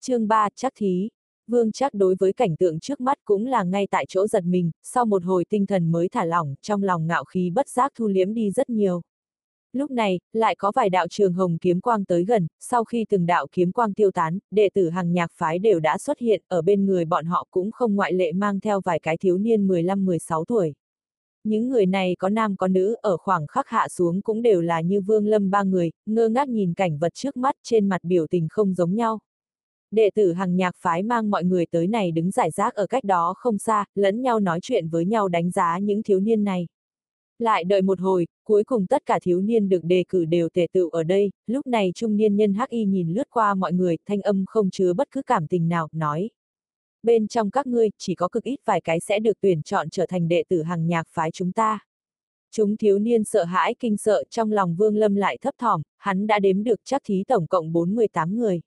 chương 3, chắc thí. Vương chắc đối với cảnh tượng trước mắt cũng là ngay tại chỗ giật mình, sau một hồi tinh thần mới thả lỏng, trong lòng ngạo khí bất giác thu liếm đi rất nhiều. Lúc này, lại có vài đạo trường hồng kiếm quang tới gần, sau khi từng đạo kiếm quang tiêu tán, đệ tử hàng nhạc phái đều đã xuất hiện, ở bên người bọn họ cũng không ngoại lệ mang theo vài cái thiếu niên 15-16 tuổi. Những người này có nam có nữ, ở khoảng khắc hạ xuống cũng đều là như vương lâm ba người, ngơ ngác nhìn cảnh vật trước mắt trên mặt biểu tình không giống nhau. Đệ tử hàng nhạc phái mang mọi người tới này đứng giải rác ở cách đó không xa, lẫn nhau nói chuyện với nhau đánh giá những thiếu niên này. Lại đợi một hồi, cuối cùng tất cả thiếu niên được đề cử đều tề tự ở đây, lúc này trung niên nhân hắc y nhìn lướt qua mọi người, thanh âm không chứa bất cứ cảm tình nào, nói. Bên trong các ngươi, chỉ có cực ít vài cái sẽ được tuyển chọn trở thành đệ tử hàng nhạc phái chúng ta. Chúng thiếu niên sợ hãi kinh sợ trong lòng Vương Lâm lại thấp thỏm, hắn đã đếm được chắc thí tổng cộng 48 người.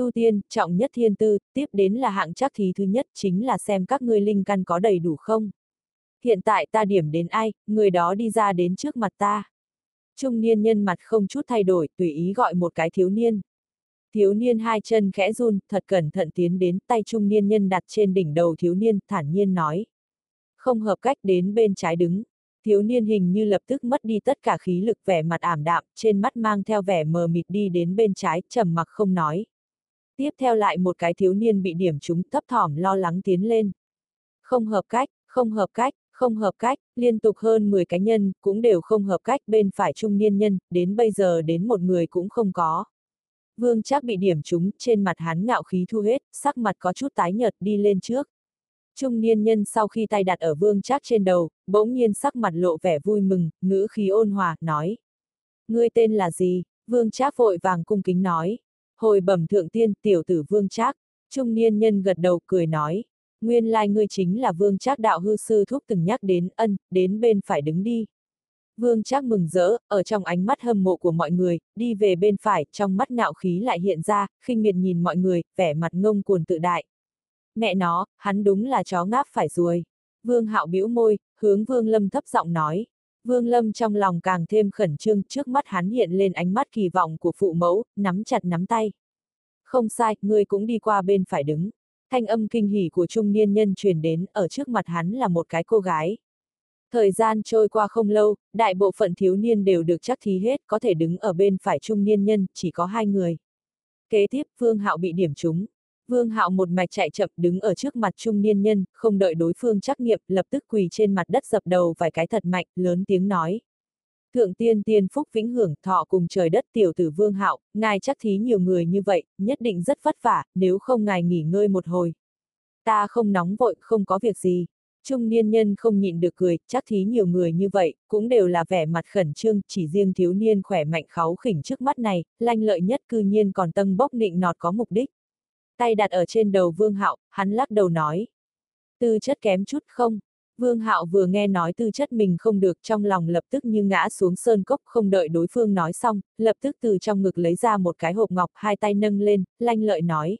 Tu tiên, trọng nhất thiên tư, tiếp đến là hạng chắc thí thứ nhất chính là xem các ngươi linh căn có đầy đủ không. Hiện tại ta điểm đến ai, người đó đi ra đến trước mặt ta. Trung niên nhân mặt không chút thay đổi, tùy ý gọi một cái thiếu niên. Thiếu niên hai chân khẽ run, thật cẩn thận tiến đến tay trung niên nhân đặt trên đỉnh đầu thiếu niên, thản nhiên nói. Không hợp cách đến bên trái đứng. Thiếu niên hình như lập tức mất đi tất cả khí lực vẻ mặt ảm đạm, trên mắt mang theo vẻ mờ mịt đi đến bên trái, trầm mặc không nói. Tiếp theo lại một cái thiếu niên bị điểm trúng thấp thỏm lo lắng tiến lên. Không hợp cách, không hợp cách, không hợp cách, liên tục hơn 10 cá nhân, cũng đều không hợp cách bên phải trung niên nhân, đến bây giờ đến một người cũng không có. Vương chắc bị điểm trúng, trên mặt hắn ngạo khí thu hết, sắc mặt có chút tái nhợt đi lên trước. Trung niên nhân sau khi tay đặt ở vương chắc trên đầu, bỗng nhiên sắc mặt lộ vẻ vui mừng, ngữ khí ôn hòa, nói. Ngươi tên là gì? Vương Trác vội vàng cung kính nói. Hồi bẩm thượng tiên, tiểu tử Vương Trác. Trung niên nhân gật đầu cười nói. Nguyên lai ngươi chính là Vương Trác đạo hư sư thúc từng nhắc đến ân, đến bên phải đứng đi. Vương Trác mừng rỡ, ở trong ánh mắt hâm mộ của mọi người, đi về bên phải, trong mắt ngạo khí lại hiện ra, khinh miệt nhìn mọi người, vẻ mặt ngông cuồng tự đại. Mẹ nó, hắn đúng là chó ngáp phải ruồi. Vương Hạo bĩu môi, hướng Vương Lâm thấp giọng nói. Vương Lâm trong lòng càng thêm khẩn trương, trước mắt hắn hiện lên ánh mắt kỳ vọng của phụ mẫu, nắm chặt nắm tay. Không sai, ngươi cũng đi qua bên phải đứng. Thanh âm kinh hỉ của trung niên nhân truyền đến, ở trước mặt hắn là một cái cô gái. Thời gian trôi qua không lâu, đại bộ phận thiếu niên đều được chắc thí hết, có thể đứng ở bên phải trung niên nhân, chỉ có hai người. Kế tiếp, Vương Hạo bị điểm trúng. Vương Hạo một mạch chạy chậm đứng ở trước mặt trung niên nhân, không đợi đối phương trắc nghiệm, lập tức quỳ trên mặt đất dập đầu vài cái thật mạnh, lớn tiếng nói. Thượng tiên tiên phúc vĩnh hưởng thọ cùng trời đất tiểu tử Vương Hạo, ngài chắc thí nhiều người như vậy, nhất định rất vất vả, nếu không ngài nghỉ ngơi một hồi. Ta không nóng vội, không có việc gì. Trung niên nhân không nhịn được cười, chắc thí nhiều người như vậy, cũng đều là vẻ mặt khẩn trương, chỉ riêng thiếu niên khỏe mạnh kháu khỉnh trước mắt này, lanh lợi nhất cư nhiên còn tâm bốc nịnh nọt có mục đích. Tay đặt ở trên đầu Vương Hạo, hắn lắc đầu nói. Tư chất kém chút không? Vương Hạo vừa nghe nói tư chất mình không được trong lòng lập tức như ngã xuống sơn cốc không đợi đối phương nói xong, lập tức từ trong ngực lấy ra một cái hộp ngọc hai tay nâng lên, lanh lợi nói.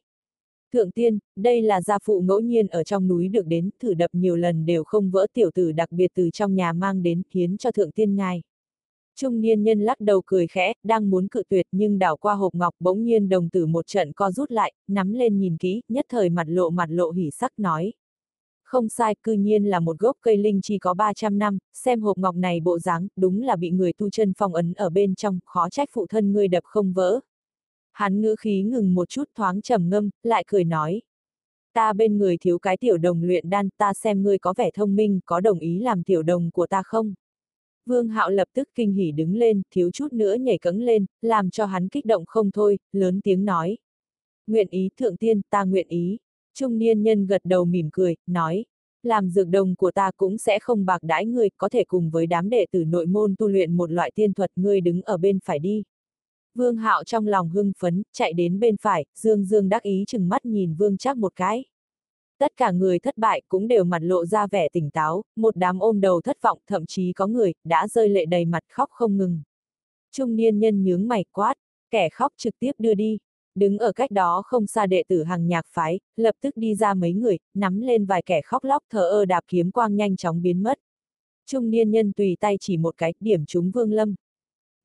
Thượng tiên, đây là gia phụ ngẫu nhiên ở trong núi được đến, thử đập nhiều lần đều không vỡ tiểu tử đặc biệt từ trong nhà mang đến, hiến cho thượng tiên ngài. Trung niên nhân lắc đầu cười khẽ, đang muốn cự tuyệt nhưng đảo qua hộp ngọc bỗng nhiên đồng tử một trận co rút lại, nắm lên nhìn kỹ, nhất thời mặt lộ mặt lộ hỉ sắc nói. Không sai, cư nhiên là một gốc cây linh chỉ có 300 năm, xem hộp ngọc này bộ dáng, đúng là bị người tu chân phong ấn ở bên trong, khó trách phụ thân ngươi đập không vỡ. Hắn ngữ khí ngừng một chút thoáng trầm ngâm, lại cười nói. Ta bên người thiếu cái tiểu đồng luyện đan, ta xem ngươi có vẻ thông minh, có đồng ý làm tiểu đồng của ta không? Vương Hạo lập tức kinh hỉ đứng lên, thiếu chút nữa nhảy cẫng lên, làm cho hắn kích động không thôi, lớn tiếng nói. Nguyện ý thượng tiên, ta nguyện ý. Trung niên nhân gật đầu mỉm cười, nói. Làm dược đồng của ta cũng sẽ không bạc đãi ngươi, có thể cùng với đám đệ tử nội môn tu luyện một loại tiên thuật ngươi đứng ở bên phải đi. Vương Hạo trong lòng hưng phấn, chạy đến bên phải, dương dương đắc ý chừng mắt nhìn Vương Trác một cái. Tất cả người thất bại cũng đều mặt lộ ra vẻ tỉnh táo, một đám ôm đầu thất vọng, thậm chí có người, đã rơi lệ đầy mặt khóc không ngừng. Trung niên nhân nhướng mày quát, kẻ khóc trực tiếp đưa đi. Đứng ở cách đó không xa đệ tử hàng nhạc phái, lập tức đi ra mấy người, nắm lên vài kẻ khóc lóc thờ ơ đạp kiếm quang nhanh chóng biến mất. Trung niên nhân tùy tay chỉ một cái, điểm trúng vương lâm.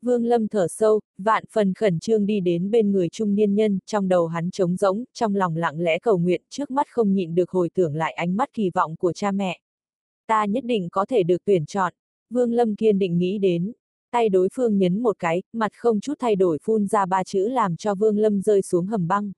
Vương Lâm thở sâu, vạn phần khẩn trương đi đến bên người trung niên nhân, trong đầu hắn trống rỗng, trong lòng lặng lẽ cầu nguyện, trước mắt không nhịn được hồi tưởng lại ánh mắt kỳ vọng của cha mẹ. Ta nhất định có thể được tuyển chọn. Vương Lâm kiên định nghĩ đến. Tay đối phương nhấn một cái, mặt không chút thay đổi phun ra ba chữ làm cho Vương Lâm rơi xuống hầm băng.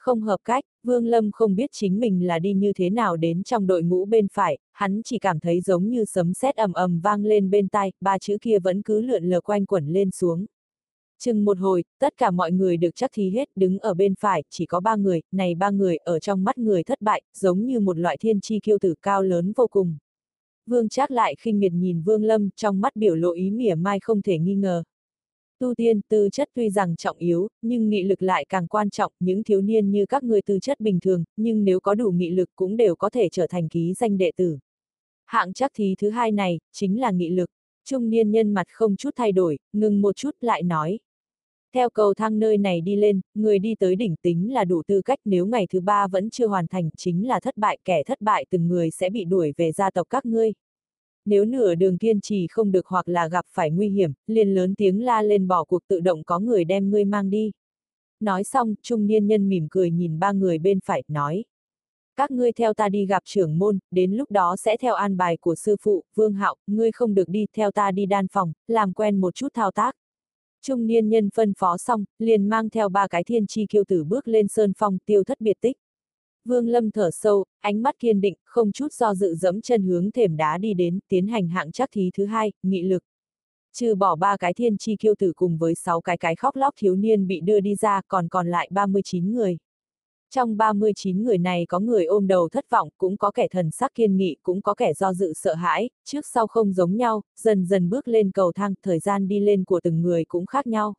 Không hợp cách, Vương Lâm không biết chính mình là đi như thế nào đến trong đội ngũ bên phải, hắn chỉ cảm thấy giống như sấm sét ầm ầm vang lên bên tai, ba chữ kia vẫn cứ lượn lờ quanh quẩn lên xuống. Chừng một hồi, tất cả mọi người được chắc thì hết đứng ở bên phải, chỉ có ba người, này ba người ở trong mắt người thất bại, giống như một loại thiên chi kiêu tử cao lớn vô cùng. Vương Trác lại khinh miệt nhìn Vương Lâm, trong mắt biểu lộ ý mỉa mai không thể nghi ngờ. Tu tiên, tư chất tuy rằng trọng yếu, nhưng nghị lực lại càng quan trọng, những thiếu niên như các người tư chất bình thường, nhưng nếu có đủ nghị lực cũng đều có thể trở thành ký danh đệ tử. Hạng chắc thí thứ hai này, chính là nghị lực. Trung niên nhân mặt không chút thay đổi, ngừng một chút lại nói. Theo cầu thang nơi này đi lên, người đi tới đỉnh tính là đủ tư cách nếu ngày thứ ba vẫn chưa hoàn thành chính là thất bại kẻ thất bại từng người sẽ bị đuổi về gia tộc các ngươi. Nếu nửa đường kiên trì không được hoặc là gặp phải nguy hiểm, liền lớn tiếng la lên bỏ cuộc tự động có người đem ngươi mang đi. Nói xong, trung niên nhân mỉm cười nhìn ba người bên phải, nói. Các ngươi theo ta đi gặp trưởng môn, đến lúc đó sẽ theo an bài của sư phụ, Vương Hạo, ngươi không được đi theo ta đi đan phòng, làm quen một chút thao tác. Trung niên nhân phân phó xong, liền mang theo ba cái thiên chi kiêu tử bước lên sơn phong tiêu thất biệt tích. Vương Lâm thở sâu, ánh mắt kiên định, không chút do dự dẫm chân hướng thềm đá đi đến, tiến hành hạng chắc thí thứ hai, nghị lực. Trừ bỏ ba cái thiên chi kiêu tử cùng với sáu cái cái khóc lóc thiếu niên bị đưa đi ra, còn còn lại 39 người. Trong 39 người này có người ôm đầu thất vọng, cũng có kẻ thần sắc kiên nghị, cũng có kẻ do dự sợ hãi, trước sau không giống nhau, dần dần bước lên cầu thang, thời gian đi lên của từng người cũng khác nhau.